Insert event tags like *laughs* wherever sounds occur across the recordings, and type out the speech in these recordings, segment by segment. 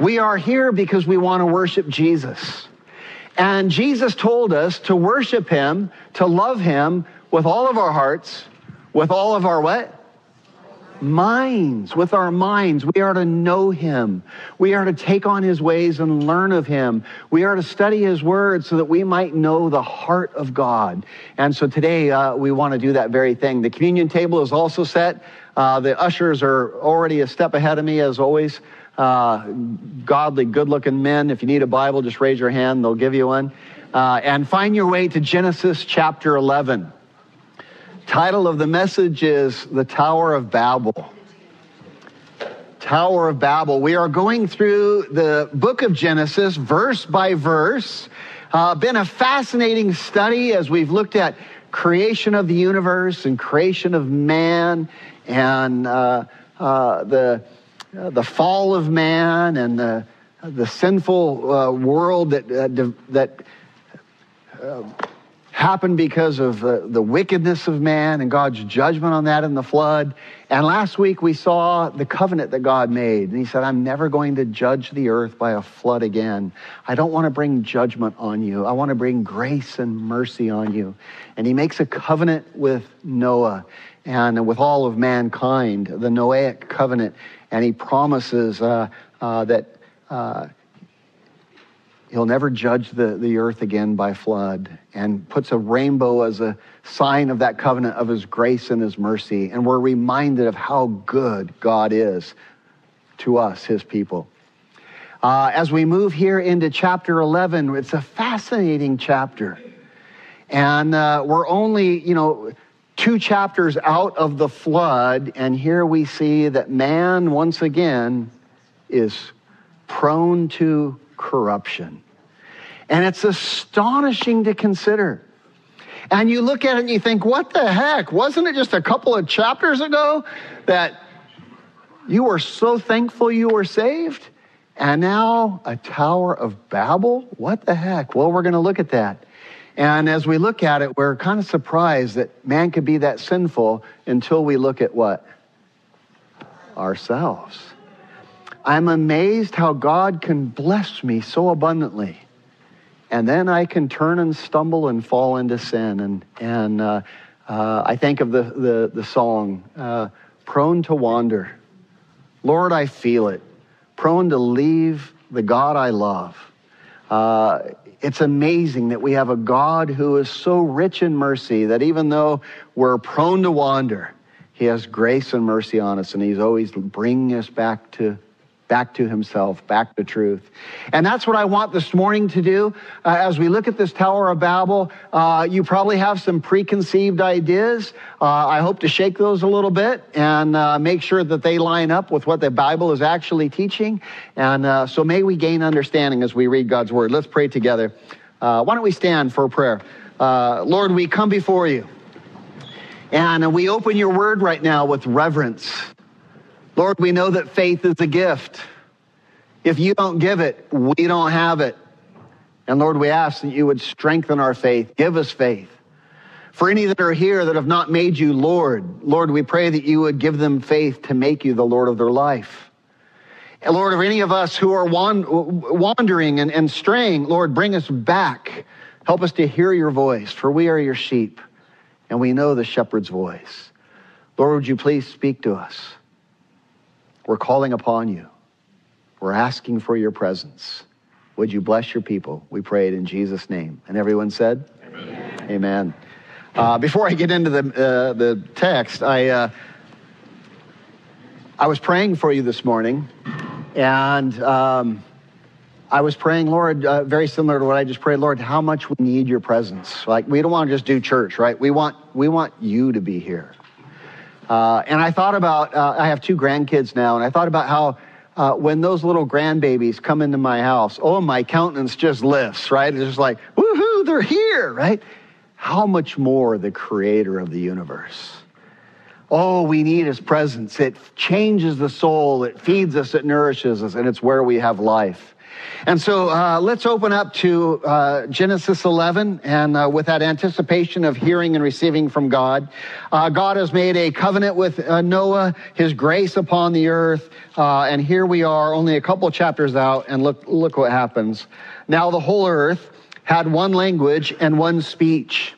We are here because we want to worship Jesus. And Jesus told us to worship him, to love him with all of our hearts, with all of our what? Minds, with our minds. We are to know him. We are to take on his ways and learn of him. We are to study his word so that we might know the heart of God. And so today uh, we want to do that very thing. The communion table is also set. Uh, the ushers are already a step ahead of me, as always uh, godly, good looking men. If you need a Bible, just raise your hand, they'll give you one. Uh, and find your way to Genesis chapter 11. Title of the message is The Tower of Babel. Tower of Babel. We are going through the book of Genesis, verse by verse. Uh, been a fascinating study as we've looked at creation of the universe and creation of man and uh, uh, the uh, the fall of man and the, the sinful uh, world that, uh, that uh, happened because of the wickedness of man and God's judgment on that in the flood. And last week we saw the covenant that God made. And He said, I'm never going to judge the earth by a flood again. I don't want to bring judgment on you. I want to bring grace and mercy on you. And He makes a covenant with Noah and with all of mankind, the Noahic covenant and he promises uh, uh, that uh, he'll never judge the, the earth again by flood and puts a rainbow as a sign of that covenant of his grace and his mercy. And we're reminded of how good God is to us, his people. Uh, as we move here into chapter 11, it's a fascinating chapter. And uh, we're only, you know, two chapters out of the flood, and here we see that man, once again, is prone to corruption. And it's astonishing to consider. And you look at it and you think, what the heck? Wasn't it just a couple of chapters ago that you were so thankful you were saved? And now a Tower of Babel? What the heck? Well, we're going to look at that. And as we look at it, we're kind of surprised that man could be that sinful until we look at what? Ourselves. I'm amazed how God can bless me so abundantly. And then I can turn and stumble and fall into sin. And, and uh, uh, I think of the, the, the song, uh, Prone to Wander. Lord, I feel it. Prone to leave the God I love. Uh, it's amazing that we have a God who is so rich in mercy that even though we're prone to wander, he has grace and mercy on us, and he's always bringing us back to back to himself, back to truth. And that's what I want this morning to do. Uh, as we look at this Tower of Babel, uh, you probably have some preconceived ideas. Uh, I hope to shake those a little bit and uh, make sure that they line up with what the Bible is actually teaching. And uh, so may we gain understanding as we read God's word. Let's pray together. Uh, why don't we stand for prayer? Lord, we come before you. And we open your word right now with reverence. Lord, we know that faith is a gift. If you don't give it, we don't have it. And Lord, we ask that you would strengthen our faith. Give us faith. For any that are here that have not made you Lord, Lord, we pray that you would give them faith to make you the Lord of their life. And Lord, of any of us who are wandering and, and straying, Lord, bring us back. Help us to hear your voice, for we are your sheep, and we know the shepherd's voice. Lord, would you please speak to us? We're calling upon you. We're asking for your presence. Would you bless your people? We prayed in Jesus' name. And everyone said, Amen. Amen. Uh, before I get into the, uh, the text, I, uh, I was praying for you this morning, and um, I was praying, Lord, uh, very similar to what I just prayed, Lord, how much we need your presence. Like, we don't want to just do church, right? We want, we want you to be here. Uh, and I thought about, uh, I have two grandkids now, and I thought about how uh, when those little grandbabies come into my house, oh, my countenance just lifts, right? It's just like, woohoo, they're here, right? How much more the creator of the universe? Oh, we need his presence. It changes the soul, it feeds us, it nourishes us, and it's where we have life. And so uh, let's open up to uh, Genesis 11. And uh, with that anticipation of hearing and receiving from God, uh, God has made a covenant with uh, Noah, his grace upon the earth. Uh, and here we are, only a couple chapters out, and look, look what happens. Now the whole earth had one language and one speech.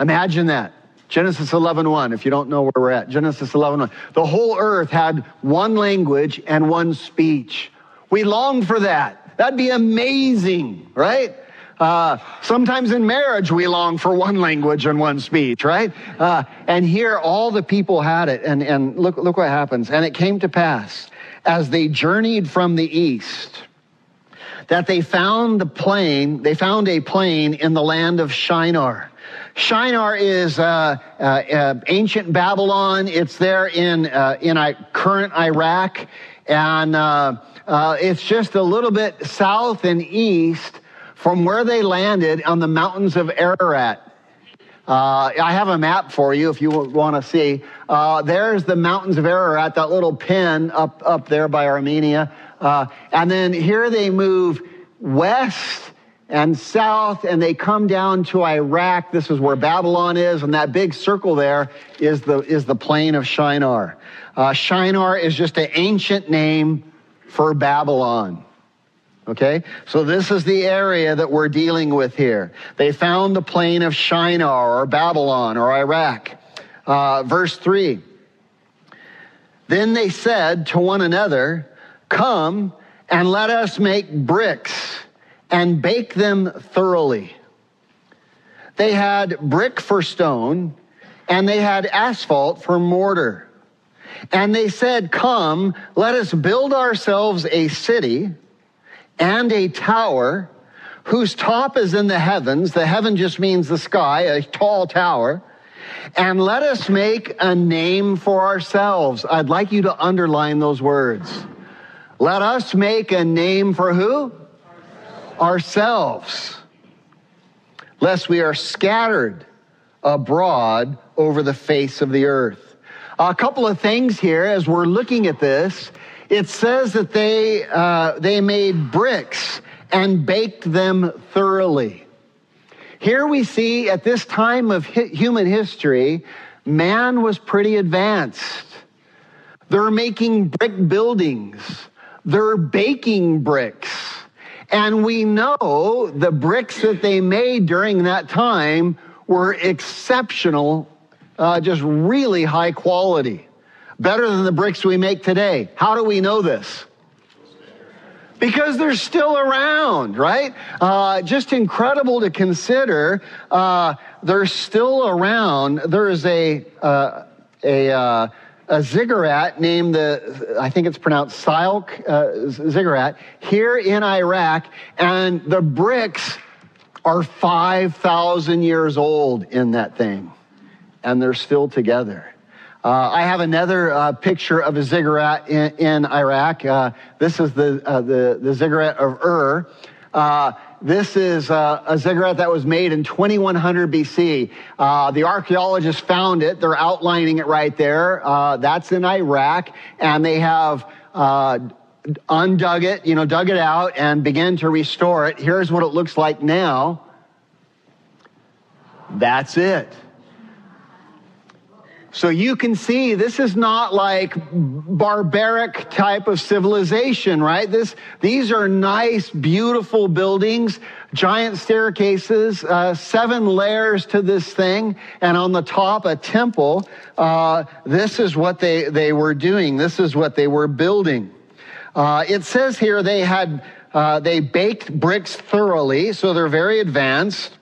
Imagine that. Genesis 11:1 if you don't know where we're at. Genesis 11:1. The whole earth had one language and one speech. We long for that. That'd be amazing, right? Uh, sometimes in marriage, we long for one language and one speech, right? Uh, and here, all the people had it. And, and look, look what happens. And it came to pass as they journeyed from the east that they found the plain, they found a plain in the land of Shinar. Shinar is uh, uh, uh ancient Babylon. It's there in uh, in current Iraq, and uh, uh, it's just a little bit south and east from where they landed on the mountains of Ararat. Uh, I have a map for you if you want to see. Uh, there's the mountains of Ararat, that little pin up, up there by Armenia. Uh, and then here they move west and south, and they come down to Iraq. This is where Babylon is, and that big circle there is the, is the plain of Shinar. Uh, Shinar is just an ancient name for Babylon. Okay? So this is the area that we're dealing with here. They found the plain of Shinar or Babylon or Iraq. Uh, verse 3. Then they said to one another, Come and let us make bricks and bake them thoroughly. They had brick for stone and they had asphalt for mortar. And they said, Come, let us build ourselves a city and a tower whose top is in the heavens. The heaven just means the sky, a tall tower. And let us make a name for ourselves. I'd like you to underline those words. Let us make a name for who? Ourselves. Lest we are scattered abroad over the face of the earth. A couple of things here as we're looking at this. It says that they, uh, they made bricks and baked them thoroughly. Here we see at this time of human history, man was pretty advanced. They're making brick buildings. They're baking bricks. And we know the bricks that they made during that time were exceptional uh, just really high quality, better than the bricks we make today. How do we know this? Because they're still around, right? Uh, just incredible to consider. Uh, they're still around. There is a uh, a uh, a ziggurat named the, I think it's pronounced Sialk uh, ziggurat here in Iraq, and the bricks are 5,000 years old in that thing and they're still together. Uh, I have another uh, picture of a ziggurat in, in Iraq. Uh, this is the, uh, the, the, ziggurat of Ur. Uh, this is uh, a ziggurat that was made in 2100 BC. the archaeologists found it. They're outlining it right there. that's in Iraq, and they have undug it, you know, dug it out and began to restore it. Here's what it looks like now. That's it. So you can see this is not like barbaric type of civilization, right? This, these are nice, beautiful buildings, giant staircases, uh, seven layers to this thing, and on the top a temple. Uh, this is what they, they were doing. This is what they were building. Uh, it says here they had, uh, they baked bricks thoroughly, so they're very advanced.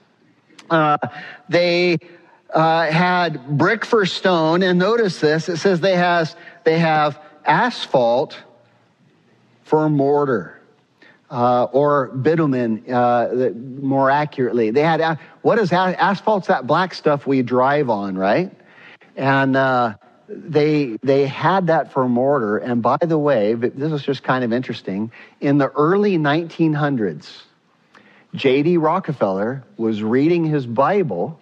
Uh, they, uh, had brick for stone, and notice this it says they, has, they have asphalt for mortar. Uh, or bitumen, uh, more accurately. They had what is asphalt's that black stuff we drive on, right? And uh, they, they had that for mortar. And by the way, this is just kind of interesting. In the early 1900s, J.D. Rockefeller was reading his Bible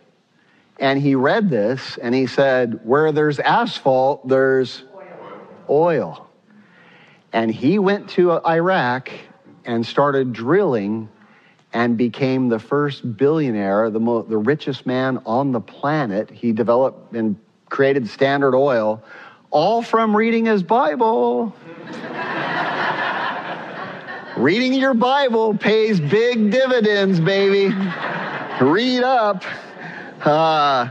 and he read this and he said, Where there's asphalt, there's oil. And he went to Iraq and started drilling and became the first billionaire, the, mo- the richest man on the planet. He developed and created Standard Oil, all from reading his Bible. *laughs* reading your Bible pays big dividends, baby. Read up. Uh,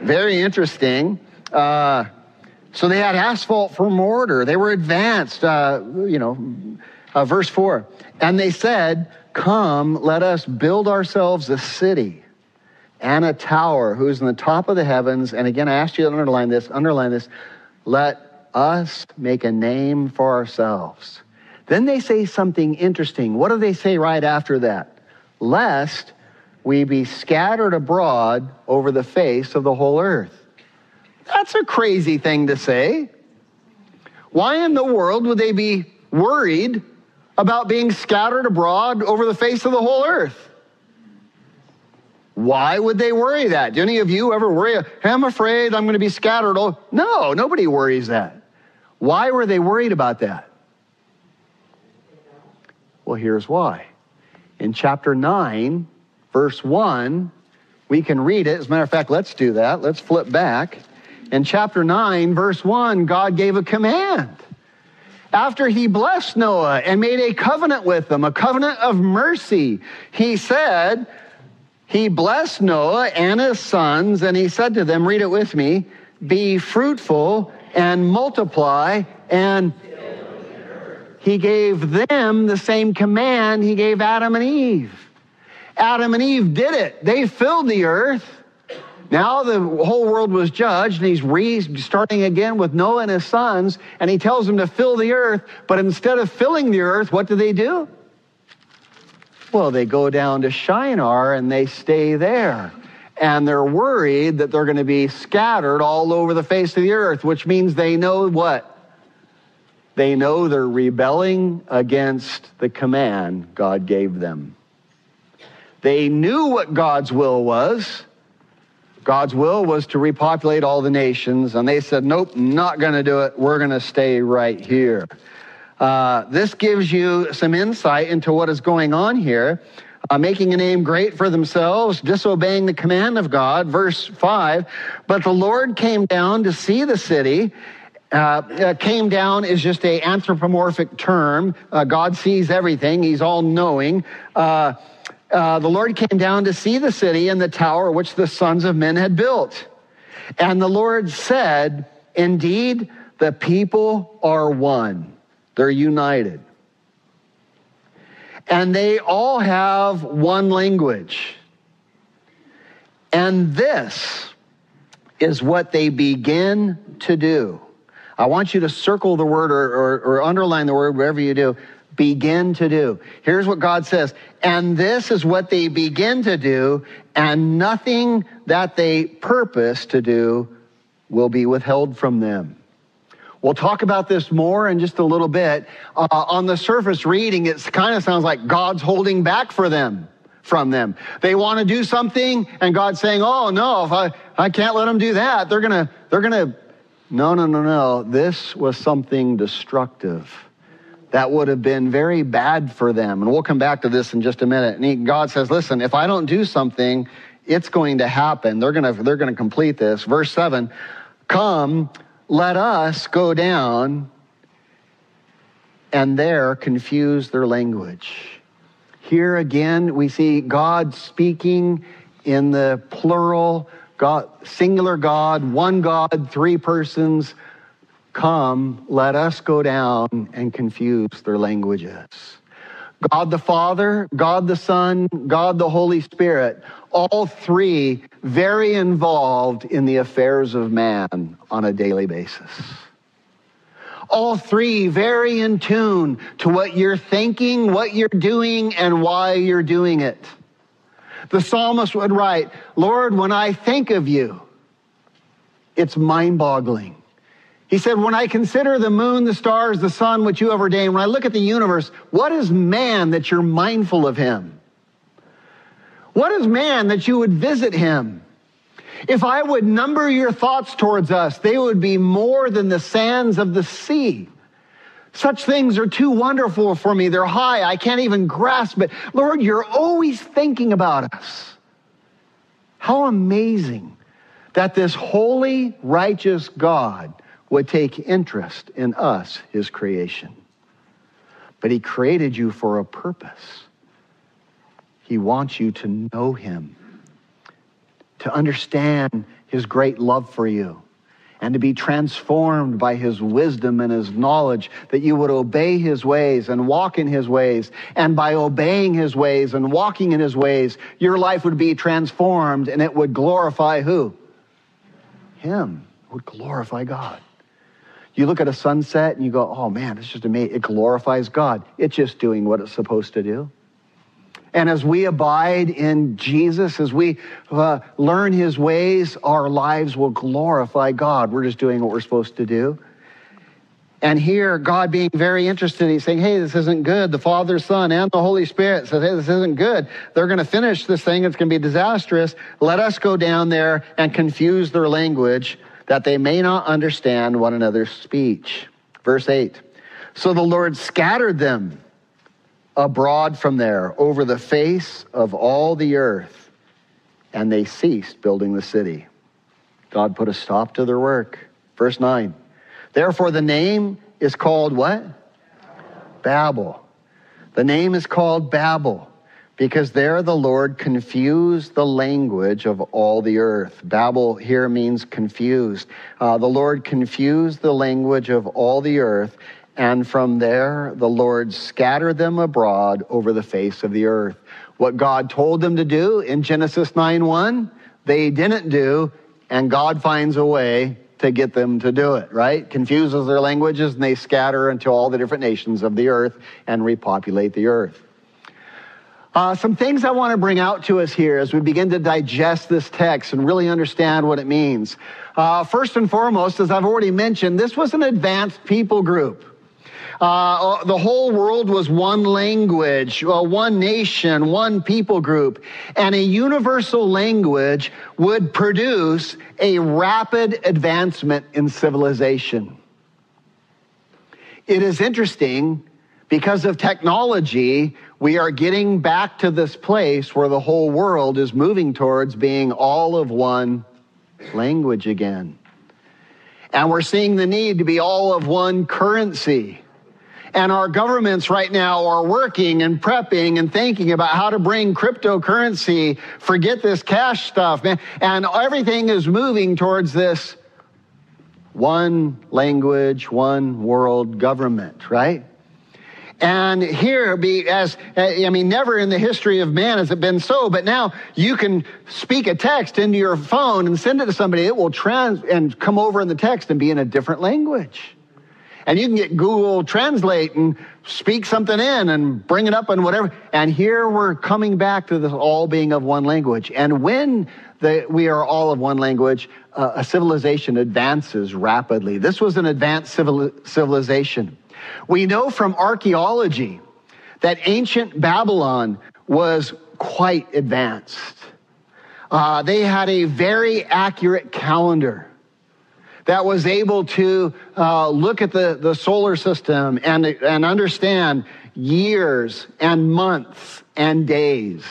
very interesting. Uh, so they had asphalt for mortar. They were advanced. Uh, you know, uh, verse four, and they said, "Come, let us build ourselves a city." and a tower who's in the top of the heavens. And again, I asked you to underline this, underline this. Let us make a name for ourselves. Then they say something interesting. What do they say right after that? Lest we be scattered abroad over the face of the whole earth. That's a crazy thing to say. Why in the world would they be worried about being scattered abroad over the face of the whole earth? Why would they worry that? Do any of you ever worry, hey, I'm afraid I'm going to be scattered? Oh, no, nobody worries that. Why were they worried about that? Well, here's why. In chapter 9, verse 1, we can read it. As a matter of fact, let's do that. Let's flip back. In chapter 9, verse 1, God gave a command. After he blessed Noah and made a covenant with them, a covenant of mercy, he said, he blessed Noah and his sons, and he said to them, read it with me, be fruitful and multiply and he gave them the same command he gave Adam and Eve. Adam and Eve did it. They filled the earth. Now the whole world was judged, and he's restarting again with Noah and his sons, and he tells them to fill the earth. But instead of filling the earth, what do they do? Well, they go down to Shinar and they stay there. And they're worried that they're going to be scattered all over the face of the earth, which means they know what? They know they're rebelling against the command God gave them. They knew what God's will was. God's will was to repopulate all the nations, and they said, Nope, not going to do it. We're going to stay right here. Uh, this gives you some insight into what is going on here. Uh, making a name great for themselves, disobeying the command of God. Verse 5 But the Lord came down to see the city. Uh, uh came down is just a anthropomorphic term. Uh, God sees everything, He's all knowing. Uh, the Lord came down to see the city and the tower which the sons of men had built. And the Lord said, Indeed, the people are one they're united. And they all have one language. And this is what they begin to do. I want you to circle the word or, or, or, underline the word, wherever you do. Begin to do. Here's what God says. And this is what they begin to do, and nothing that they purpose to do will be withheld from them. We'll talk about this more in just a little bit. Uh, on the surface reading, it kind of sounds like God's holding back for them from them. They want to do something and God's saying, "Oh no, if I I can't let them do that. They're to they're to No, no, no, no. This was something destructive. That would have been very bad for them. And we'll come back to this in just a minute. And he, God says, "Listen, if I don't do something, it's going to happen. They're going to they're going to complete this." Verse 7, "Come, let us go down and there confuse their language. Here again, we see God speaking in the plural, God, singular God, one God, three persons. Come, let us go down and confuse their languages. God the Father, God the Son, God the Holy Spirit, all three very involved in the affairs of man on a daily basis. All three very in tune to what you're thinking, what you're doing, and why you're doing it. The psalmist would write, Lord, when I think of you, it's mind boggling. He said, When I consider the moon, the stars, the sun, which you have ordained, when I look at the universe, what is man that you're mindful of him? What is man that you would visit him? If I would number your thoughts towards us, they would be more than the sands of the sea. Such things are too wonderful for me. They're high. I can't even grasp it. Lord, you're always thinking about us. How amazing that this holy, righteous God would take interest in us, his creation. But he created you for a purpose. He wants you to know him, to understand his great love for you, and to be transformed by his wisdom and his knowledge, that you would obey his ways and walk in his ways. And by obeying his ways and walking in his ways, your life would be transformed and it would glorify who? Him. It would glorify God. You look at a sunset and you go, oh man, it's just amazing. It glorifies God. It's just doing what it's supposed to do. And as we abide in Jesus, as we uh, learn his ways, our lives will glorify God. We're just doing what we're supposed to do. And here, God being very interested, he's saying, Hey, this isn't good. The Father, Son, and the Holy Spirit says, Hey, this isn't good. They're going to finish this thing. It's going to be disastrous. Let us go down there and confuse their language that they may not understand one another's speech. Verse 8 So the Lord scattered them abroad from there over the face of all the earth, and they ceased building the city. God put a stop to their work. Verse 9 Therefore, the name is called what? Babel. The name is called Babel because there the Lord confused the language of all the earth. Babel here means confused. Uh, the Lord confused the language of all the earth, and from there the Lord scattered them abroad over the face of the earth. What God told them to do in Genesis 9 1, they didn't do, and God finds a way to get them to do it, right? Confuses their languages and they scatter into all the different nations of the earth and repopulate the earth. Uh, some things I want to bring out to us here as we begin to digest this text and really understand what it means. Uh, first and foremost, as I've already mentioned, this was an advanced people group. Uh, the whole world was one language, uh, one nation, one people group, and a universal language would produce a rapid advancement in civilization. It is interesting because of technology, we are getting back to this place where the whole world is moving towards being all of one language again. And we're seeing the need to be all of one currency. And our governments right now are working and prepping and thinking about how to bring cryptocurrency, forget this cash stuff, man. And everything is moving towards this one language, one world government, right? And here be as, I mean, never in the history of man has it been so, but now you can speak a text into your phone and send it to somebody. It will trans and come over in the text and be in a different language. And you can get Google Translate and speak something in and bring it up and whatever. And here we're coming back to this all being of one language. And when the, we are all of one language, uh, a civilization advances rapidly. This was an advanced civil, civilization. We know from archaeology that ancient Babylon was quite advanced. Uh, they had a very accurate calendar that was able to uh, look at the, the solar system and, and understand years and months and days.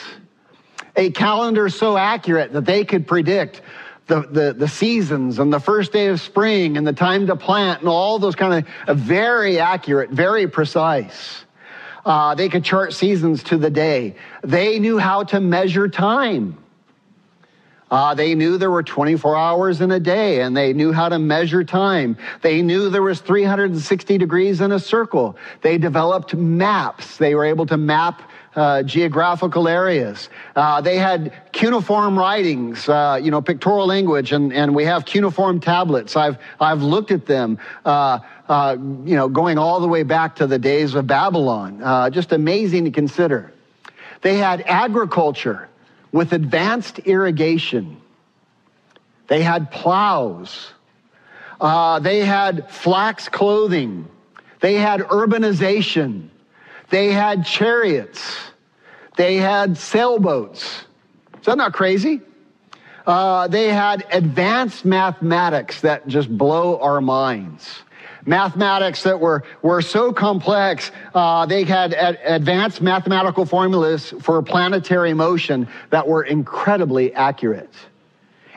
A calendar so accurate that they could predict the, the, the seasons and the first day of spring and the time to plant and all those kind of very accurate, very precise. Uh, they could chart seasons to the day. They knew how to measure time. Uh, they knew there were 24 hours in a day and they knew how to measure time. They knew there was 360 degrees in a circle. They developed maps. They were able to map uh, geographical areas. Uh, they had cuneiform writings, uh, you know, pictorial language, and, and we have cuneiform tablets. I've, I've looked at them, uh, uh, you know, going all the way back to the days of Babylon. Just amazing to consider. They had agriculture with advanced irrigation. They had plows. Uh, they had flax clothing. They had urbanization. They had chariots. They had sailboats. Is that not crazy? Uh, they had advanced mathematics that just blow our minds. Mathematics that were, were so complex, uh, they had ad- advanced mathematical formulas for planetary motion that were incredibly accurate.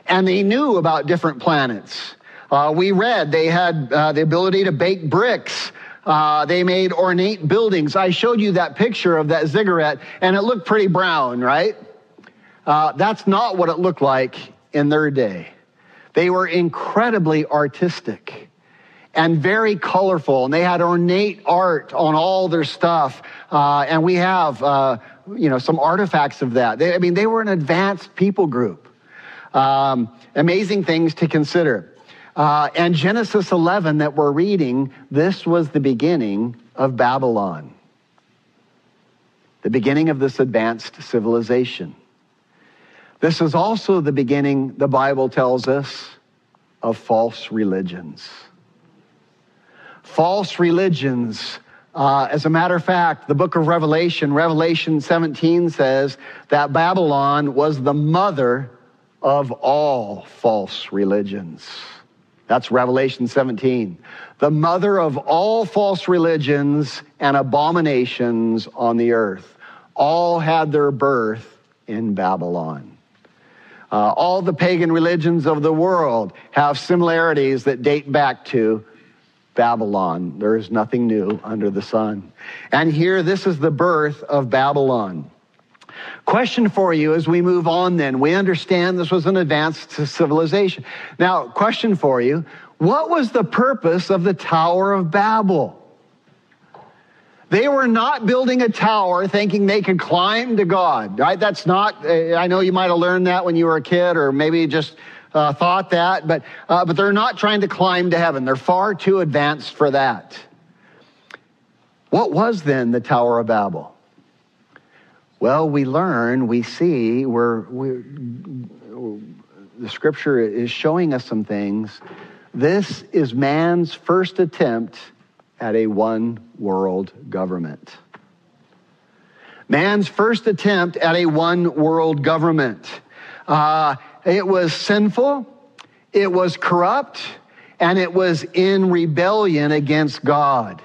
And they knew about different planets. Uh, we read they had uh, the ability to bake bricks. Uh, they made ornate buildings. I showed you that picture of that ziggurat, and it looked pretty brown, right? Uh, that's not what it looked like in their day. They were incredibly artistic and very colorful, and they had ornate art on all their stuff. Uh, and we have, uh, you know, some artifacts of that. They, I mean, they were an advanced people group. Um, amazing things to consider. Uh, and Genesis 11 that we're reading, this was the beginning of Babylon, the beginning of this advanced civilization. This is also the beginning, the Bible tells us, of false religions. False religions. Uh, as a matter of fact, the book of Revelation, Revelation 17 says that Babylon was the mother of all false religions. That's Revelation 17. The mother of all false religions and abominations on the earth. All had their birth in Babylon. Uh, all the pagan religions of the world have similarities that date back to Babylon. There is nothing new under the sun. And here, this is the birth of Babylon. Question for you as we move on then. We understand this was an advanced civilization. Now, question for you. What was the purpose of the Tower of Babel? They were not building a tower thinking they could climb to God, right? That's not, I know you might have learned that when you were a kid or maybe just uh, thought that, but, uh, but they're not trying to climb to heaven. They're far too advanced for that. What was then the Tower of Babel? Well, we learn, we see, we're, we're, the scripture is showing us some things. This is man's first attempt at a one world government. Man's first attempt at a one world government. Uh, it was sinful, it was corrupt, and it was in rebellion against God.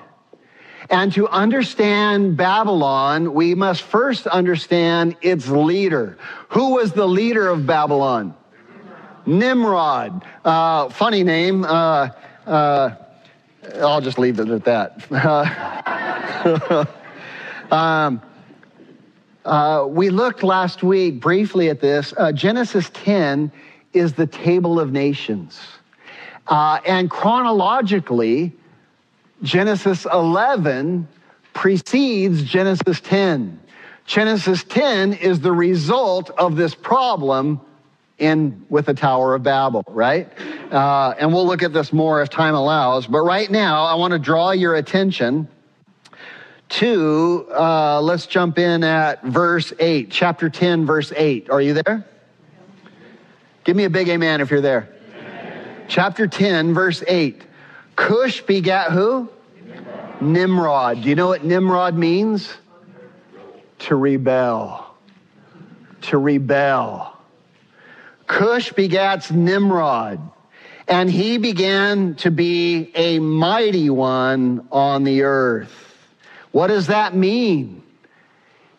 And to understand Babylon, we must first understand its leader. Who was the leader of Babylon? Nimrod. Uh, funny name. Uh, uh, I'll just leave it at that. *laughs* um, uh, we looked last week briefly at this. Uh, Genesis 10 is the table of nations. Uh, and chronologically, Genesis 11 precedes Genesis 10. Genesis 10 is the result of this problem in with the Tower of Babel, right? Uh, and we'll look at this more if time allows. But right now, I want to draw your attention to, uh, let's jump in at verse 8, chapter 10, verse 8. Are you there? Give me a big amen if you're there. Amen. Chapter 10, verse 8. Cush begat who? Nimrod. Nimrod. Do you know what Nimrod means? To rebel. To rebel. Cush begats Nimrod, and he began to be a mighty one on the earth. What does that mean?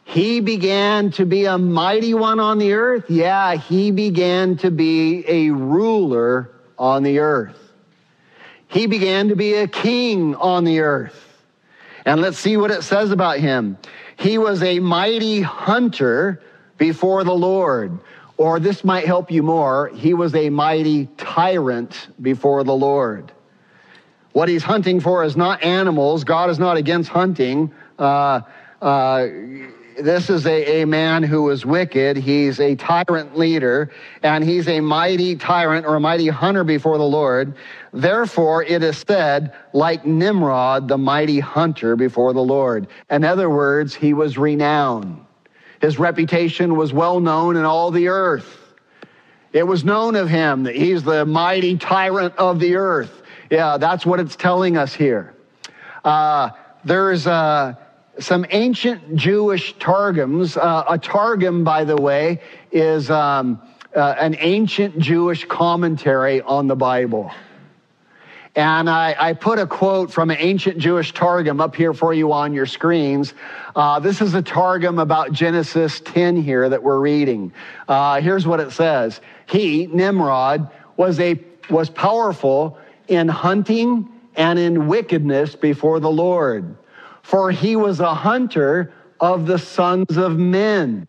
He began to be a mighty one on the earth? Yeah, he began to be a ruler on the earth. He began to be a king on the earth. And let's see what it says about him. He was a mighty hunter before the Lord. Or this might help you more. He was a mighty tyrant before the Lord. What he's hunting for is not animals. God is not against hunting. Uh, uh, this is a, a man who is wicked. He's a tyrant leader, and he's a mighty tyrant or a mighty hunter before the Lord. Therefore, it is said, like Nimrod, the mighty hunter before the Lord. In other words, he was renowned. His reputation was well known in all the earth. It was known of him that he's the mighty tyrant of the earth. Yeah, that's what it's telling us here. Uh, there's uh, some ancient Jewish targums. Uh, a targum, by the way, is um, uh, an ancient Jewish commentary on the Bible. And I, I, put a quote from an ancient Jewish Targum up here for you on your screens. Uh, this is a Targum about Genesis 10 here that we're reading. Uh, here's what it says. He, Nimrod, was a, was powerful in hunting and in wickedness before the Lord. For he was a hunter of the sons of men.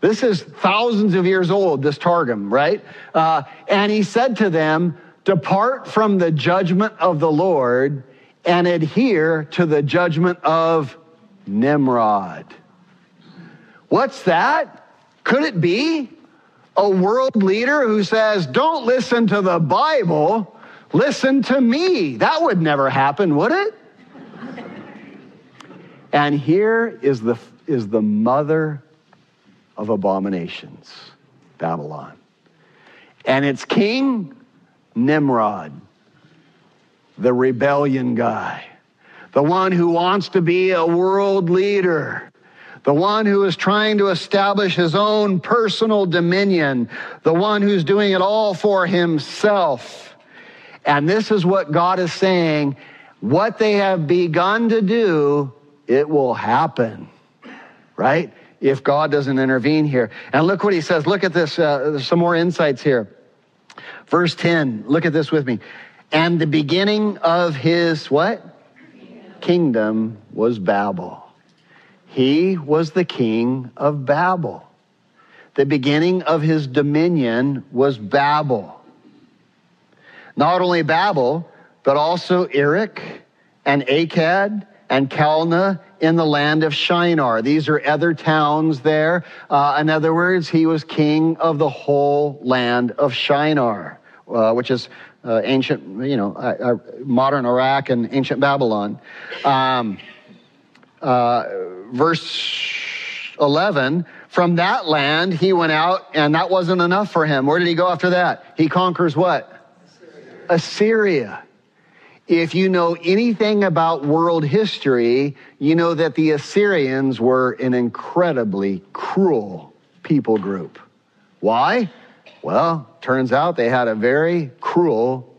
This is thousands of years old, this Targum, right? Uh, and he said to them, Depart from the judgment of the Lord and adhere to the judgment of Nimrod. What's that? Could it be a world leader who says, Don't listen to the Bible, listen to me? That would never happen, would it? And here is the, is the mother of abominations, Babylon. And its king Nimrod, the rebellion guy, the one who wants to be a world leader, the one who is trying to establish his own personal dominion, the one who's doing it all for himself. And this is what God is saying what they have begun to do, it will happen, right? If God doesn't intervene here. And look what he says. Look at this. Uh, some more insights here. Verse 10, look at this with me. And the beginning of his what? Kingdom was Babel. He was the king of Babel. The beginning of his dominion was Babel. Not only Babel, but also Erech and Akkad and Calneh in the land of Shinar. These are other towns there. Uh, in other words, he was king of the whole land of Shinar, uh, which is uh, ancient, you know, uh, uh, modern Iraq and ancient Babylon. Um, uh, verse 11 from that land he went out and that wasn't enough for him where did he go after that he conquers what assyria, assyria. If you know anything about world history, you know that the Assyrians were an incredibly cruel people group. Why? Well, turns out they had a very cruel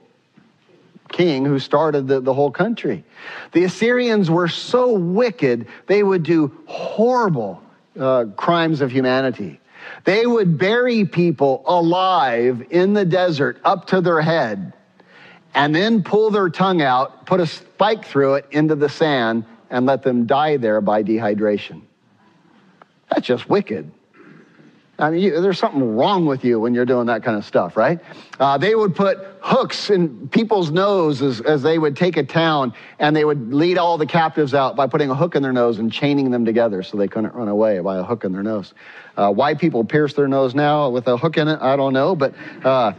king who started the, the whole country. The Assyrians were so wicked, they would do horrible uh, crimes of humanity. They would bury people alive in the desert up to their head and then pull their tongue out, put a spike through it into the sand, and let them die there by dehydration. That's just wicked. I mean, you, there's something wrong with you when you're doing that kind of stuff, right? Uh, they would put hooks in people's noses as they would take a town, and they would lead all the captives out by putting a hook in their nose and chaining them together so they couldn't run away by a hook in their nose. Uh, why people pierce their nose now with a hook in it, I don't know, but uh,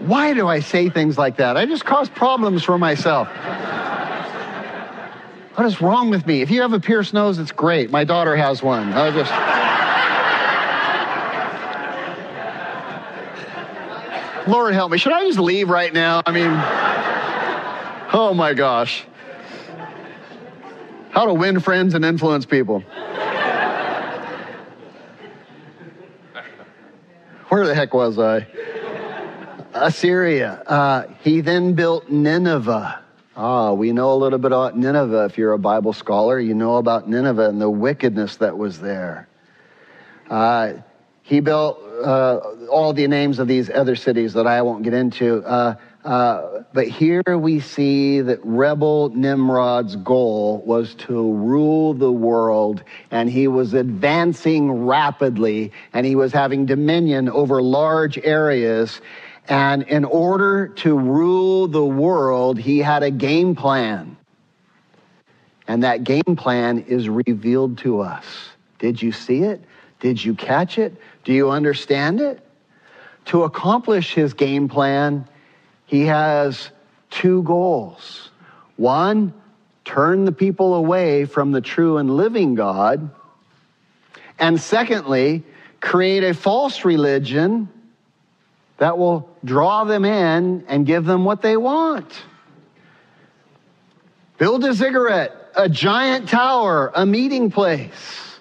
why do I say things like that? I just cause problems for myself. What is wrong with me? If you have a pierced nose, it's great. My daughter has one. I just. Lord help me. Should I just leave right now? I mean, oh my gosh. How to win friends and influence people. Where the heck was I? Assyria. Uh, he then built Nineveh. Ah, we know a little bit about Nineveh. If you're a Bible scholar, you know about Nineveh and the wickedness that was there. Uh, he built uh, all the names of these other cities that I won't get into. Uh, uh, but here we see that rebel Nimrod's goal was to rule the world, and he was advancing rapidly, and he was having dominion over large areas. And in order to rule the world, he had a game plan. And that game plan is revealed to us. Did you see it? Did you catch it? Do you understand it? To accomplish his game plan, he has two goals. One, turn the people away from the true and living God. And secondly, create a false religion that will draw them in and give them what they want. Build a ziggurat, a giant tower, a meeting place.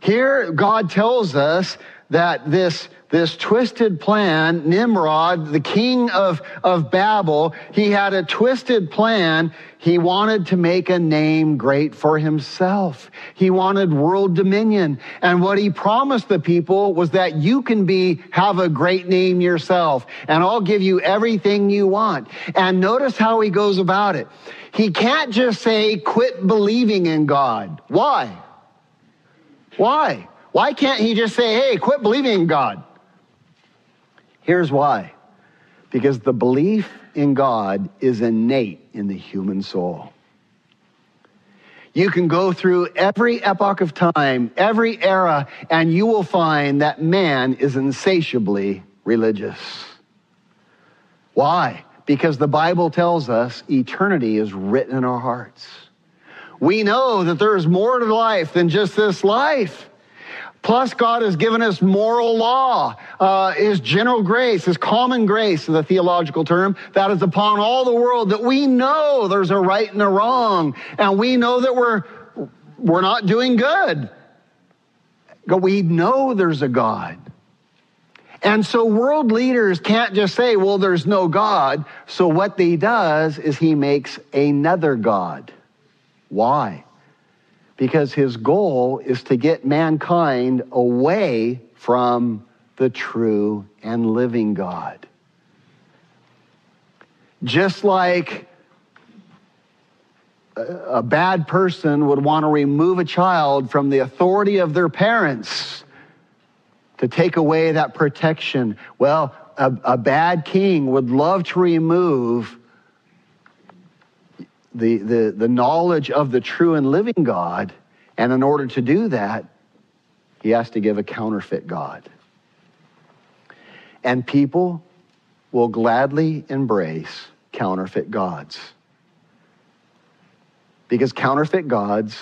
Here, God tells us that this this twisted plan, Nimrod, the king of, of Babel, he had a twisted plan. He wanted to make a name great for himself. He wanted world dominion. And what he promised the people was that you can be, have a great name yourself and I'll give you everything you want. And notice how he goes about it. He can't just say, quit believing in God. Why? Why? Why can't he just say, hey, quit believing in God? Here's why because the belief in God is innate in the human soul. You can go through every epoch of time, every era, and you will find that man is insatiably religious. Why? Because the Bible tells us eternity is written in our hearts. We know that there is more to life than just this life. Plus, God has given us moral law, uh, His general grace, His common grace, the theological term, that is upon all the world, that we know there's a right and a wrong, and we know that we're, we're not doing good. But we know there's a God. And so world leaders can't just say, well, there's no God. So what he does is he makes another God. Why? Because his goal is to get mankind away from the true and living God. Just like a bad person would want to remove a child from the authority of their parents to take away that protection. Well, a, a bad king would love to remove the, the, the knowledge of the true and living God. And in order to do that, he has to give a counterfeit God. And people will gladly embrace counterfeit gods. Because counterfeit gods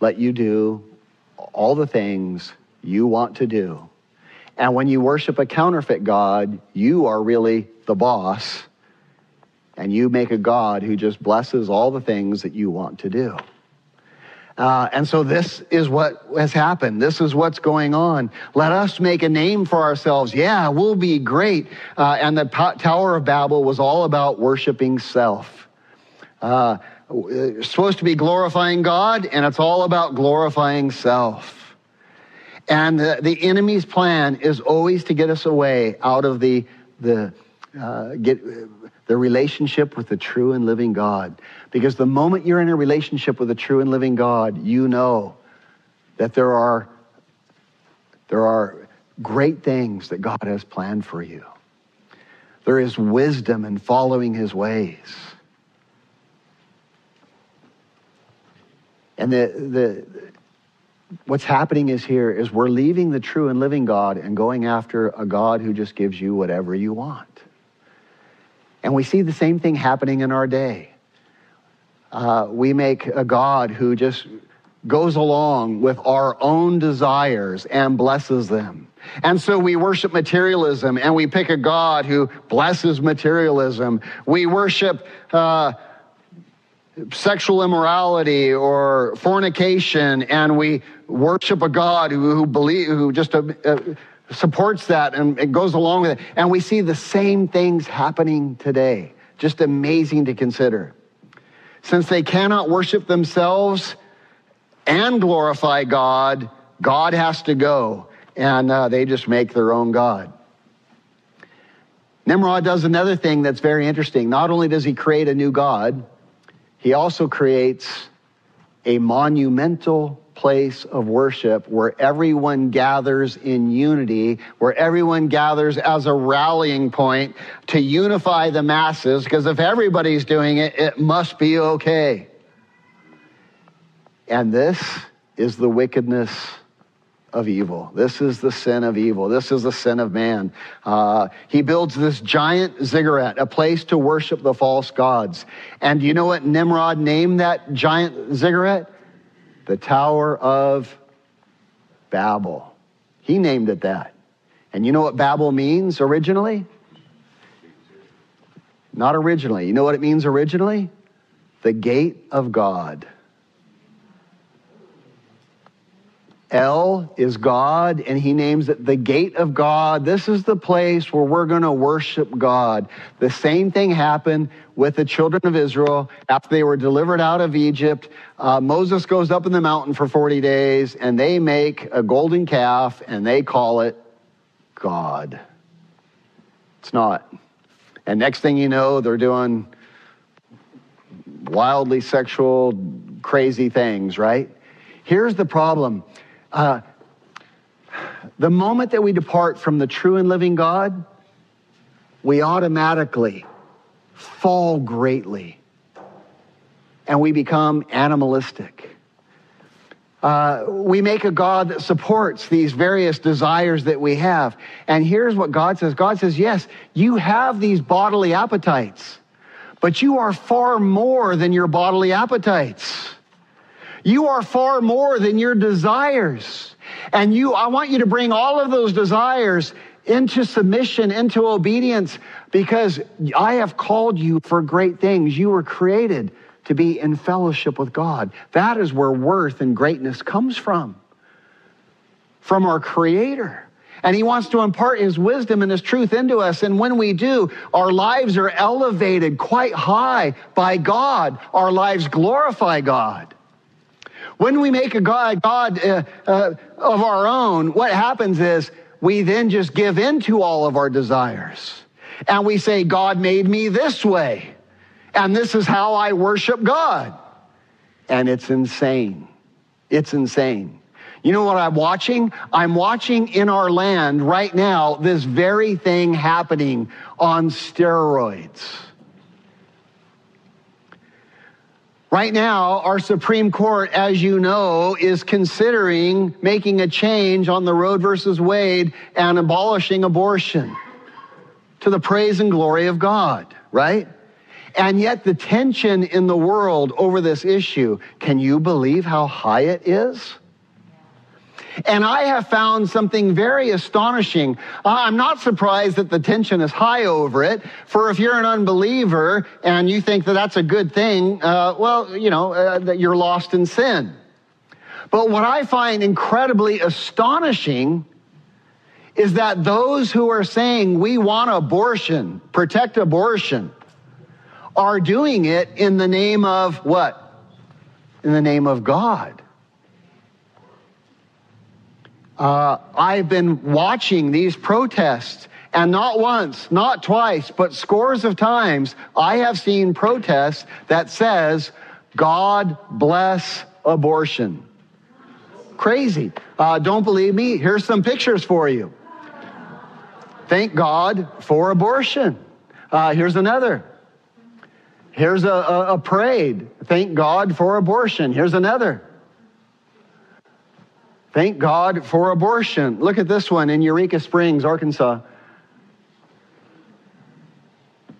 let you do all the things you want to do. And when you worship a counterfeit God, you are really the boss and you make a God who just blesses all the things that you want to do. Uh, and so this is what has happened. This is what's going on. Let us make a name for ourselves. Yeah, we'll be great. Uh, and the Tower of Babel was all about worshiping self. Uh, supposed to be glorifying God, and it's all about glorifying self. And the, the enemy's plan is always to get us away out of the, the uh, get the relationship with the true and living God. Because the moment you're in a relationship with the true and living God, you know that there are, there are great things that God has planned for you. There is wisdom in following his ways. And the, the, what's happening is here is we're leaving the true and living God and going after a God who just gives you whatever you want. And we see the same thing happening in our day. Uh, we make a God who just goes along with our own desires and blesses them. And so we worship materialism and we pick a God who blesses materialism. We worship uh, sexual immorality or fornication and we worship a God who, who believe, who just uh, uh supports that and it goes along with it. And we see the same things happening today. Just amazing to consider. Since they cannot worship themselves and glorify God, God has to go. And uh, they just make their own God. Nimrod does another thing that's very interesting. Not only does he create a new God, he also creates a monumental place of worship where everyone gathers in unity, where everyone gathers as a rallying point to unify the masses, because if everybody's doing it, it must be okay. And this is the wickedness of evil. This is the sin of evil. This is the sin of man. Uh, he builds this giant ziggurat, a place to worship the false gods. And you know what Nimrod named that giant ziggurat? The Tower of Babel. He named it that. And you know what Babel means originally? Not originally. You know what it means originally? the gate of God. El is God, and he names it the gate of God. This is the place where we're going to worship God. The same thing happened with the children of Israel after they were delivered out of Egypt. Uh, Moses goes up in the mountain for 40 days, and they make a golden calf, and they call it God. It's not. And next thing you know, they're doing wildly sexual, crazy things, right? Here's the problem uh, the moment that we depart from the true and living God, we automatically fall greatly and we become animalistic. Uh, we make a God that supports these various desires that we have. And here's what God says God says, Yes, you have these bodily appetites, but you are far more than your bodily appetites. You are far more than your desires. And you, I want you to bring all of those desires into submission, into obedience, because I have called you for great things. You were created to be in fellowship with God. That is where worth and greatness comes from. From our Creator. And He wants to impart His wisdom and His truth into us. And when we do, our lives are elevated quite high by God. Our lives glorify God. When we make a God, God uh, uh, of our own, what happens is we then just give in to all of our desires. And we say, God made me this way. And this is how I worship God. And it's insane. It's insane. You know what I'm watching? I'm watching in our land right now this very thing happening on steroids. Right now, our Supreme Court, as you know, is considering making a change on the Roe versus Wade and abolishing abortion to the praise and glory of God, right? And yet, the tension in the world over this issue, can you believe how high it is? And I have found something very astonishing. I'm not surprised that the tension is high over it. For if you're an unbeliever and you think that that's a good thing, uh, well, you know, uh, that you're lost in sin. But what I find incredibly astonishing is that those who are saying we want abortion, protect abortion, are doing it in the name of what? In the name of God. Uh, I've been watching these protests, and not once, not twice, but scores of times, I have seen protests that says, God bless abortion. Crazy. Uh, don't believe me? Here's some pictures for you. Thank God for abortion. Uh, here's another. Here's a, a, a parade. Thank God for abortion. Here's another. Thank God for abortion. Look at this one in Eureka Springs, Arkansas.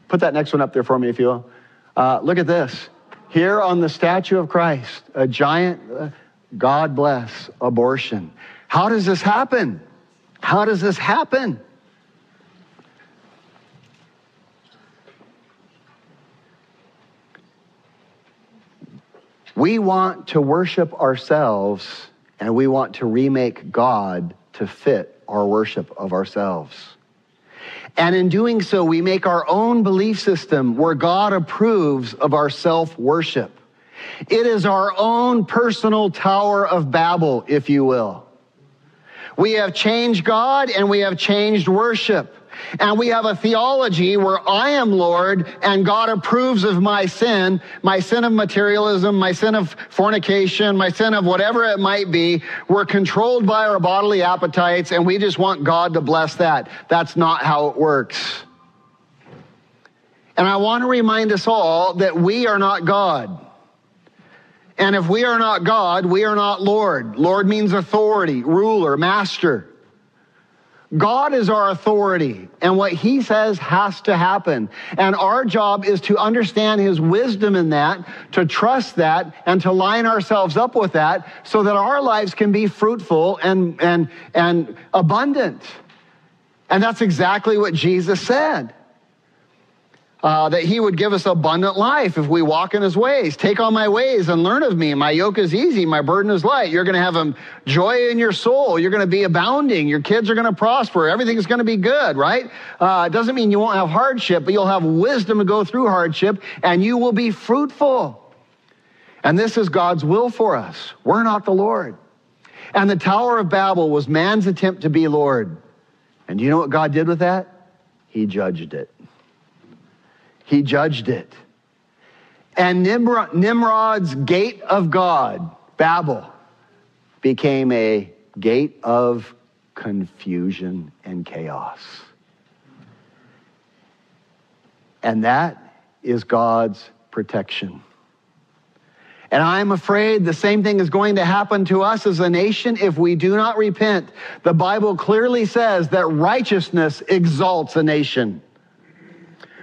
Put that next one up there for me, if you will. Uh, look at this. Here on the statue of Christ, a giant, uh, God bless, abortion. How does this happen? How does this happen? We want to worship ourselves and we want to remake God to fit our worship of ourselves. And in doing so, we make our own belief system where God approves of our self worship. It is our own personal Tower of Babel, if you will. We have changed God and we have changed worship. And we have a theology where I am Lord and God approves of my sin, my sin of materialism, my sin of fornication, my sin of whatever it might be. We're controlled by our bodily appetites and we just want God to bless that. That's not how it works. And I want to remind us all that we are not God. And if we are not God, we are not Lord. Lord means authority, ruler, master. God is our authority, and what He says has to happen. And our job is to understand His wisdom in that, to trust that, and to line ourselves up with that so that our lives can be fruitful and, and, and abundant. And that's exactly what Jesus said. Uh, that he would give us abundant life if we walk in his ways. Take on my ways and learn of me. My yoke is easy, my burden is light. You're going to have a joy in your soul. You're going to be abounding. Your kids are going to prosper. Everything's going to be good, right? Uh, it doesn't mean you won't have hardship, but you'll have wisdom to go through hardship and you will be fruitful. And this is God's will for us. We're not the Lord. And the Tower of Babel was man's attempt to be Lord. And do you know what God did with that? He judged it. He judged it. And Nimrod's gate of God, Babel, became a gate of confusion and chaos. And that is God's protection. And I'm afraid the same thing is going to happen to us as a nation if we do not repent. The Bible clearly says that righteousness exalts a nation.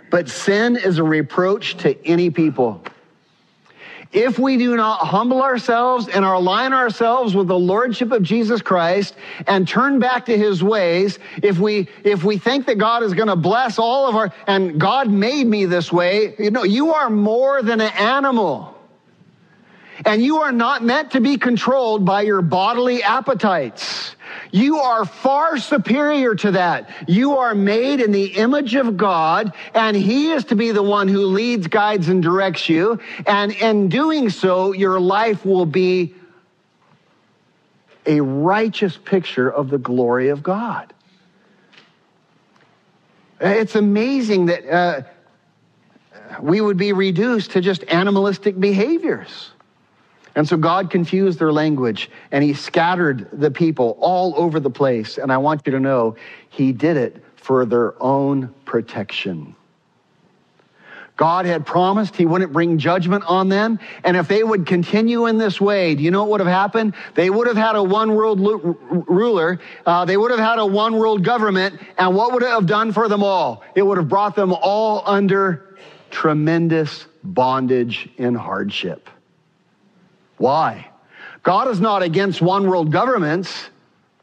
But sin is a reproach to any people. If we do not humble ourselves and align ourselves with the lordship of Jesus Christ and turn back to his ways, if we if we think that God is going to bless all of our and God made me this way, you know, you are more than an animal. And you are not meant to be controlled by your bodily appetites. You are far superior to that. You are made in the image of God, and He is to be the one who leads, guides, and directs you. And in doing so, your life will be a righteous picture of the glory of God. It's amazing that uh, we would be reduced to just animalistic behaviors. And so God confused their language and he scattered the people all over the place. And I want you to know he did it for their own protection. God had promised he wouldn't bring judgment on them. And if they would continue in this way, do you know what would have happened? They would have had a one world ruler. Uh, they would have had a one world government. And what would it have done for them all? It would have brought them all under tremendous bondage and hardship. Why? God is not against one world governments.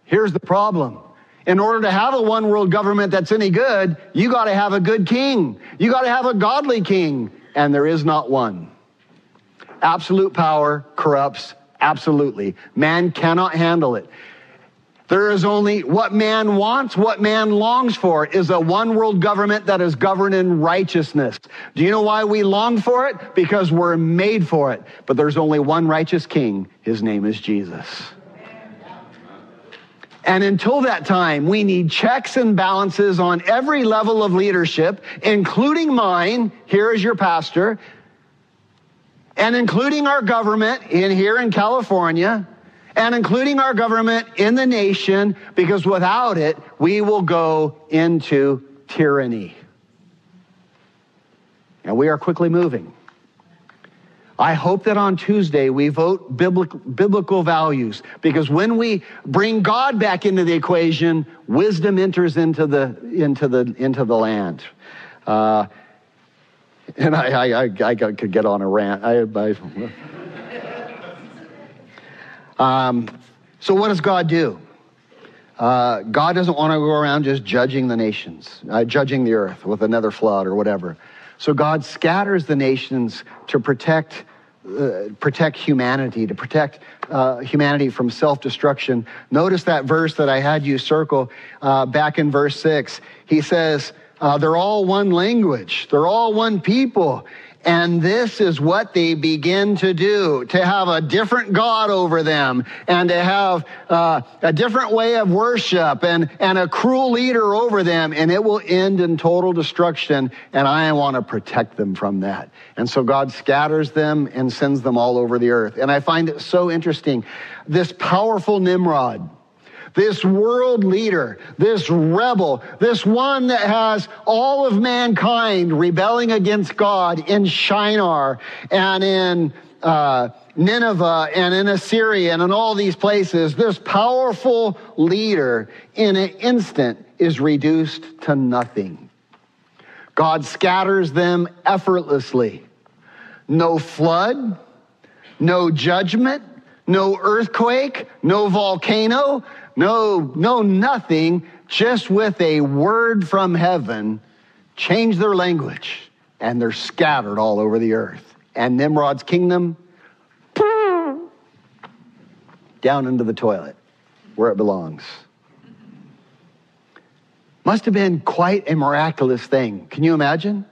Here's the problem. In order to have a one world government that's any good, you got to have a good king. You got to have a godly king. And there is not one. Absolute power corrupts absolutely. Man cannot handle it. There is only what man wants, what man longs for is a one world government that is governed in righteousness. Do you know why we long for it? Because we're made for it. But there's only one righteous king. His name is Jesus. And until that time, we need checks and balances on every level of leadership, including mine, here as your pastor, and including our government in here in California and including our government in the nation, because without it, we will go into tyranny. And we are quickly moving. I hope that on Tuesday we vote biblical, values because when we bring God back into the equation, wisdom enters into the, into the, into the land. Uh, *laughs* and I, I, I, I, could get on a rant. I um, so, what does God do? Uh, God doesn't want to go around just judging the nations, uh, judging the earth with another flood or whatever. So, God scatters the nations to protect. Uh, protect humanity, to protect uh, humanity from self destruction. Notice that verse that I had you circle uh, back in verse 6. He says, uh, They're all one language, they're all one people. And this is what they begin to do to have a different God over them and to have uh, a different way of worship and, and a cruel leader over them. And it will end in total destruction. And I want to protect them from that. And so God scatters them and sends them all over the earth. And I find it so interesting. This powerful Nimrod this world leader, this rebel, this one that has all of mankind rebelling against God in Shinar and in uh, Nineveh and in Assyria and in all these places, this powerful leader in an instant is reduced to nothing. God scatters them effortlessly. No flood, no judgment, no earthquake, no volcano, no, no, nothing, just with a word from heaven, change their language and they're scattered all over the earth. And Nimrod's kingdom, down into the toilet where it belongs. Must have been quite a miraculous thing. Can you imagine?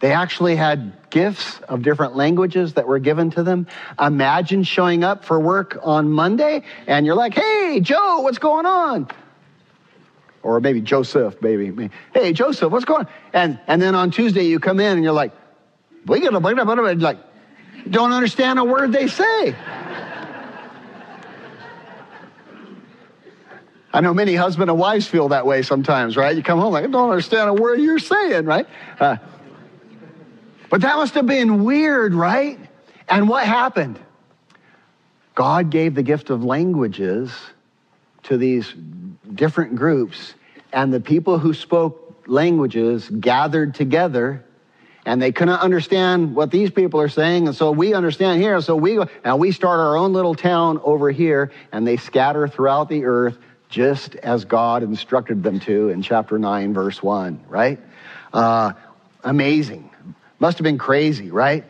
They actually had gifts of different languages that were given to them. Imagine showing up for work on Monday and you're like, hey, Joe, what's going on? Or maybe Joseph, baby. Hey, Joseph, what's going on? And, and then on Tuesday you come in and you're like, like, don't understand a word they say. I know many husband and wives feel that way sometimes, right? You come home like, I don't understand a word you're saying, right? Uh, but that must have been weird, right? And what happened? God gave the gift of languages to these different groups, and the people who spoke languages gathered together and they couldn't understand what these people are saying and so we understand here so we and we start our own little town over here and they scatter throughout the earth just as god instructed them to in chapter 9 verse 1 right uh, amazing must have been crazy, right?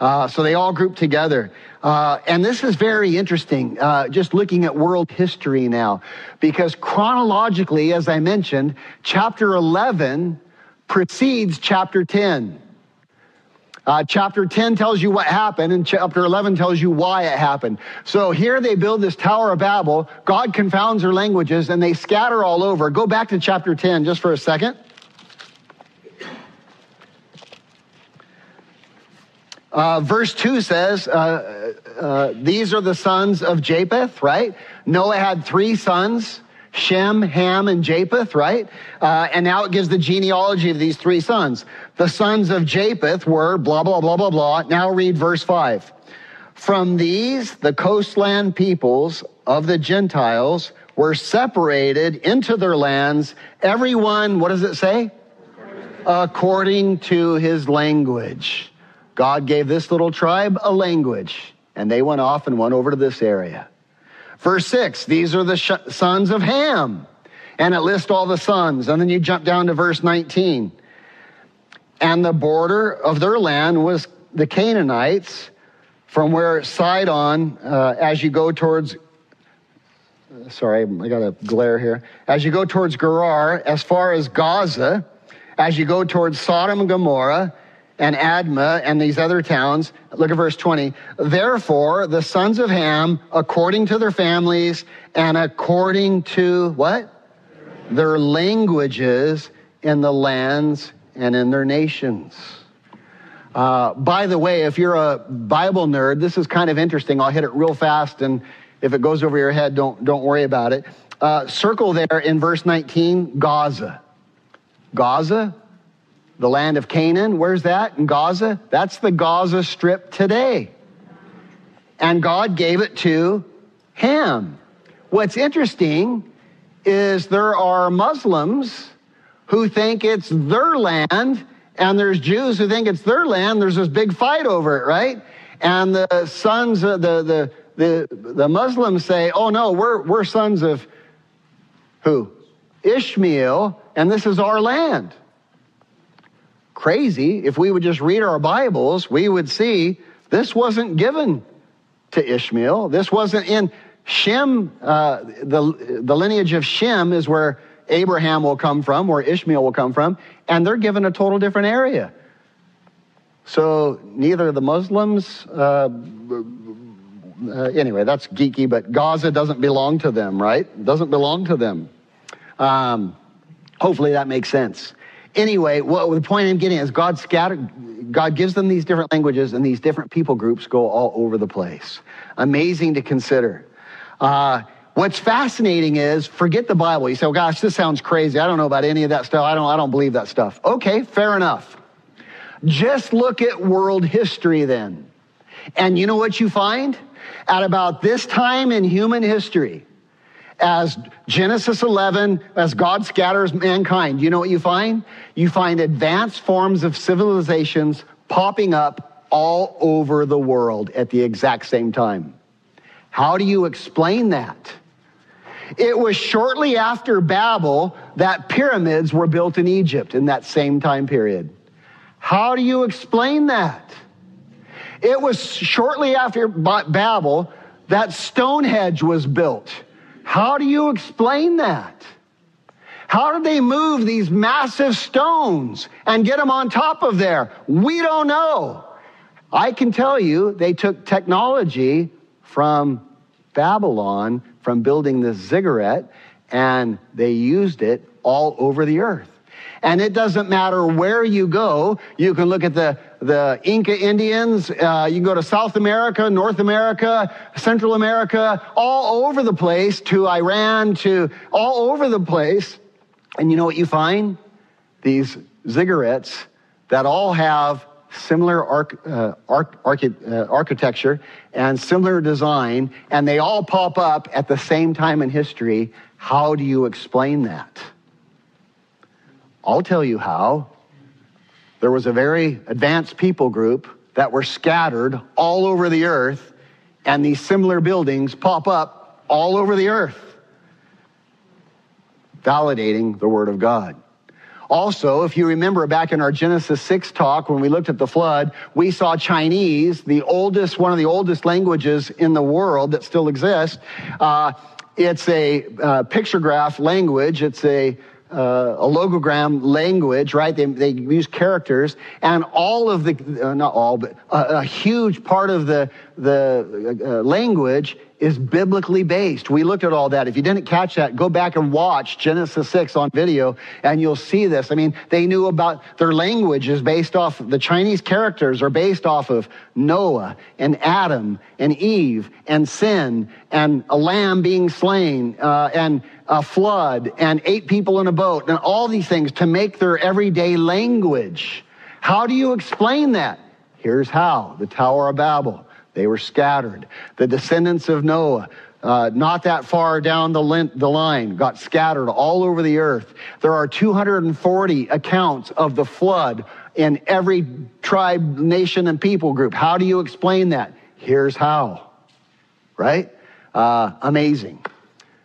Uh, so they all grouped together. Uh, and this is very interesting, uh, just looking at world history now, because chronologically, as I mentioned, chapter 11 precedes chapter 10. Uh, chapter 10 tells you what happened, and chapter 11 tells you why it happened. So here they build this Tower of Babel. God confounds their languages, and they scatter all over. Go back to chapter 10 just for a second. Uh, verse 2 says, uh, uh, These are the sons of Japheth, right? Noah had three sons Shem, Ham, and Japheth, right? Uh, and now it gives the genealogy of these three sons. The sons of Japheth were blah, blah, blah, blah, blah. Now read verse 5. From these, the coastland peoples of the Gentiles were separated into their lands, everyone, what does it say? According to his language. God gave this little tribe a language, and they went off and went over to this area. Verse 6 These are the sh- sons of Ham. And it lists all the sons. And then you jump down to verse 19. And the border of their land was the Canaanites from where Sidon, uh, as you go towards, sorry, I got a glare here. As you go towards Gerar, as far as Gaza, as you go towards Sodom and Gomorrah, and Admah and these other towns. Look at verse 20. Therefore, the sons of Ham, according to their families and according to what? Their languages in the lands and in their nations. Uh, by the way, if you're a Bible nerd, this is kind of interesting. I'll hit it real fast, and if it goes over your head, don't, don't worry about it. Uh, circle there in verse 19, Gaza. Gaza, the land of Canaan, where's that? In Gaza? That's the Gaza Strip today. And God gave it to Ham. What's interesting is there are Muslims who think it's their land, and there's Jews who think it's their land. There's this big fight over it, right? And the sons, of the, the, the, the Muslims say, oh no, we're, we're sons of who? Ishmael, and this is our land crazy. If we would just read our Bibles, we would see this wasn't given to Ishmael. This wasn't in Shem, uh, the, the lineage of Shem is where Abraham will come from, where Ishmael will come from, and they're given a total different area. So neither the Muslims, uh, uh, anyway, that's geeky, but Gaza doesn't belong to them, right? Doesn't belong to them. Um, hopefully that makes sense anyway, what the point I'm getting is God scattered, God gives them these different languages, and these different people groups go all over the place. Amazing to consider. Uh, what's fascinating is forget the Bible. You say, "Well, gosh, this sounds crazy. I don't know about any of that stuff. I don't. I don't believe that stuff." Okay, fair enough. Just look at world history then, and you know what you find at about this time in human history as Genesis 11, as God scatters mankind, you know what you find? You find advanced forms of civilizations popping up all over the world at the exact same time. How do you explain that? It was shortly after Babel that pyramids were built in Egypt in that same time period. How do you explain that? It was shortly after Babel that Stonehenge was built. How do you explain that? How did they move these massive stones and get them on top of there? We don't know. I can tell you they took technology from Babylon, from building this ziggurat, and they used it all over the earth. And it doesn't matter where you go. You can look at the, the Inca Indians. Uh, you can go to South America, North America, Central America, all over the place, to Iran, to all over the place. And you know what you find? These ziggurats that all have similar uh, uh, architecture and similar design, and they all pop up at the same time in history. How do you explain that? I'll tell you how. There was a very advanced people group that were scattered all over the earth, and these similar buildings pop up all over the earth, validating the Word of God. Also, if you remember back in our Genesis 6 talk, when we looked at the flood, we saw Chinese, the oldest, one of the oldest languages in the world that still exists. Uh, it's a uh, pictograph language. It's a uh, a logogram language, right? They, they use characters, and all of the, uh, not all, but a, a, huge part of the, the uh, language is biblically based. We looked at all that. If you didn't catch that, go back and watch Genesis 6 on video and you'll see this. I mean, they knew about their language is based off, the Chinese characters are based off of Noah and Adam and Eve and sin and a lamb being slain uh, and a flood and eight people in a boat and all these things to make their everyday language. How do you explain that? Here's how the Tower of Babel. They were scattered. The descendants of Noah, uh, not that far down the, the line, got scattered all over the earth. There are 240 accounts of the flood in every tribe, nation, and people group. How do you explain that? Here's how. Right? Uh, amazing.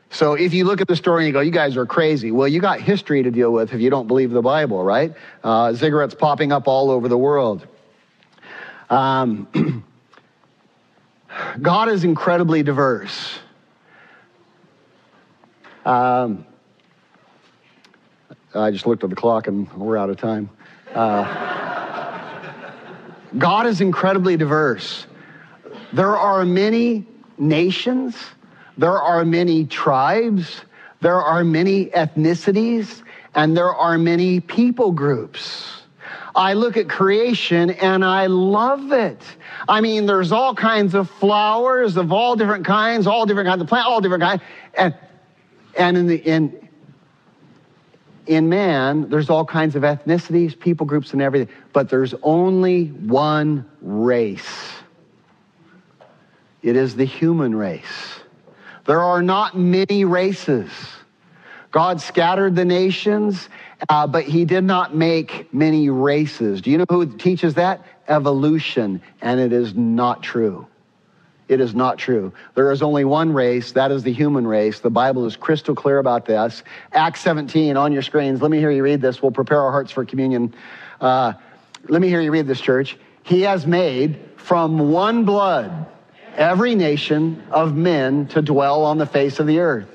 So if you look at the story and you go, you guys are crazy. Well, you got history to deal with if you don't believe the Bible, right? Uh, ziggurats popping up all over the world. Um, *clears throat* God is incredibly diverse. Um, I just looked at the clock and we're out of time. Uh, God is incredibly diverse. There are many nations, there are many tribes, there are many ethnicities, and there are many people groups. I look at creation and I love it. I mean, there's all kinds of flowers of all different kinds, all different kinds of plants, all different kinds. And, and in, the, in, in man, there's all kinds of ethnicities, people groups, and everything. But there's only one race it is the human race. There are not many races. God scattered the nations, uh, but he did not make many races. Do you know who teaches that? evolution, and it is not true. It is not true. There is only one race, that is the human race. The Bible is crystal clear about this. Acts 17 on your screens. Let me hear you read this. We'll prepare our hearts for communion. Uh, let me hear you read this, church. He has made from one blood every nation of men to dwell on the face of the earth,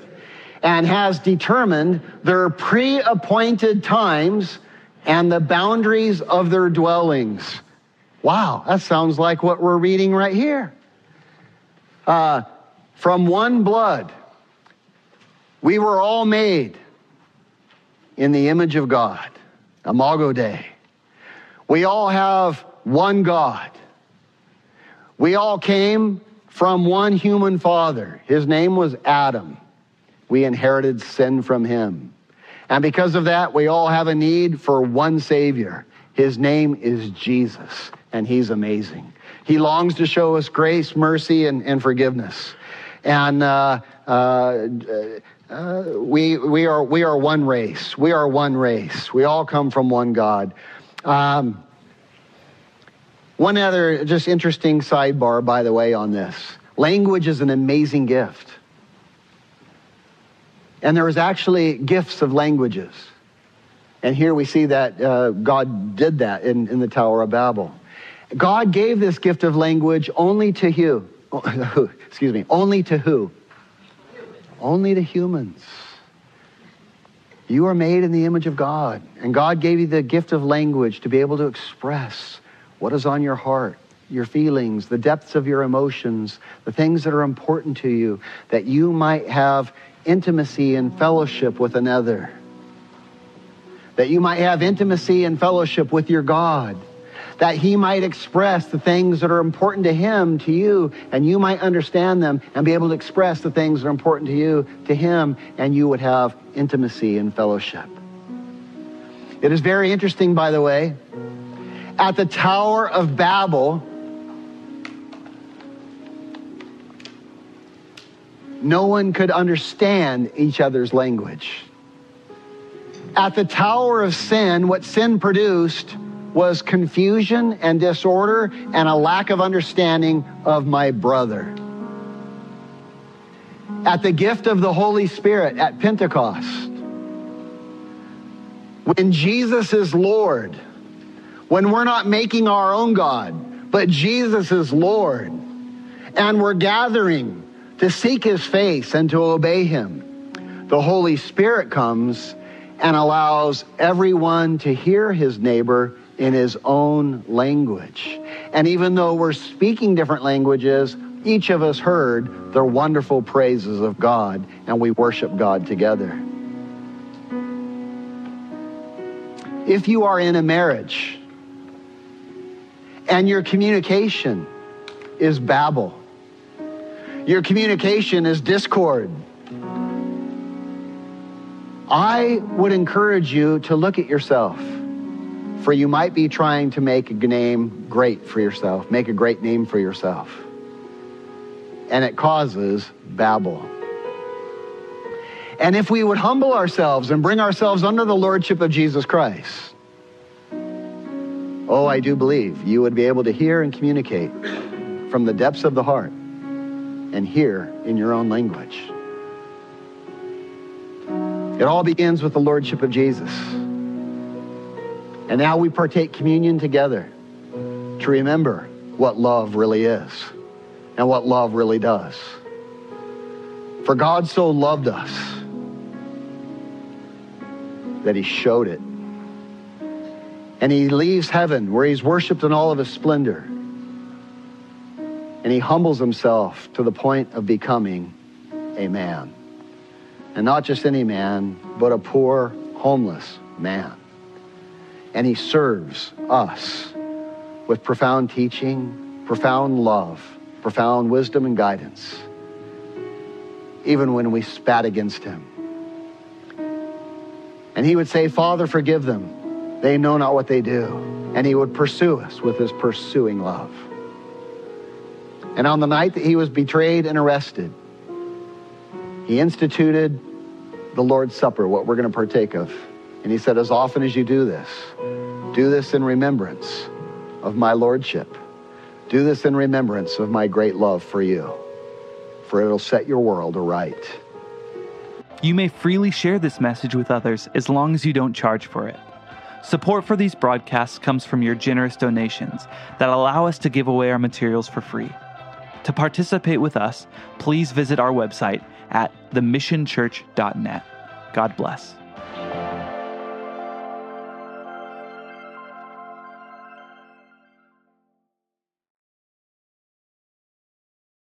and has determined their pre appointed times and the boundaries of their dwellings Wow, that sounds like what we're reading right here. Uh, from one blood, we were all made in the image of God. Imago Dei. We all have one God. We all came from one human father. His name was Adam. We inherited sin from him. And because of that, we all have a need for one Savior. His name is Jesus and He's amazing. He longs to show us grace, mercy, and, and forgiveness. And uh, uh, uh, we, we, are, we are one race. We are one race. We all come from one God. Um, one other just interesting sidebar, by the way, on this language is an amazing gift. And there was actually gifts of languages. And here we see that uh, God did that in, in the Tower of Babel. God gave this gift of language only to who? *laughs* Excuse me, only to who? Only to humans. You are made in the image of God, and God gave you the gift of language to be able to express what is on your heart, your feelings, the depths of your emotions, the things that are important to you, that you might have intimacy and fellowship with another, that you might have intimacy and fellowship with your God. That he might express the things that are important to him to you, and you might understand them and be able to express the things that are important to you to him, and you would have intimacy and fellowship. It is very interesting, by the way, at the Tower of Babel, no one could understand each other's language. At the Tower of Sin, what sin produced was confusion and disorder and a lack of understanding of my brother. At the gift of the Holy Spirit at Pentecost, when Jesus is Lord, when we're not making our own God, but Jesus is Lord, and we're gathering to seek his face and to obey him, the Holy Spirit comes and allows everyone to hear his neighbor in his own language. And even though we're speaking different languages, each of us heard the wonderful praises of God, and we worship God together. If you are in a marriage and your communication is babble, your communication is discord, I would encourage you to look at yourself for you might be trying to make a name great for yourself, make a great name for yourself. And it causes babble. And if we would humble ourselves and bring ourselves under the lordship of Jesus Christ, oh, I do believe you would be able to hear and communicate from the depths of the heart and hear in your own language. It all begins with the lordship of Jesus. And now we partake communion together to remember what love really is and what love really does. For God so loved us that he showed it. And he leaves heaven where he's worshiped in all of his splendor. And he humbles himself to the point of becoming a man. And not just any man, but a poor, homeless man and he serves us with profound teaching, profound love, profound wisdom and guidance, even when we spat against him. And he would say, Father, forgive them. They know not what they do. And he would pursue us with his pursuing love. And on the night that he was betrayed and arrested, he instituted the Lord's Supper, what we're going to partake of. And he said, As often as you do this, do this in remembrance of my lordship. Do this in remembrance of my great love for you, for it'll set your world aright. You may freely share this message with others as long as you don't charge for it. Support for these broadcasts comes from your generous donations that allow us to give away our materials for free. To participate with us, please visit our website at themissionchurch.net. God bless.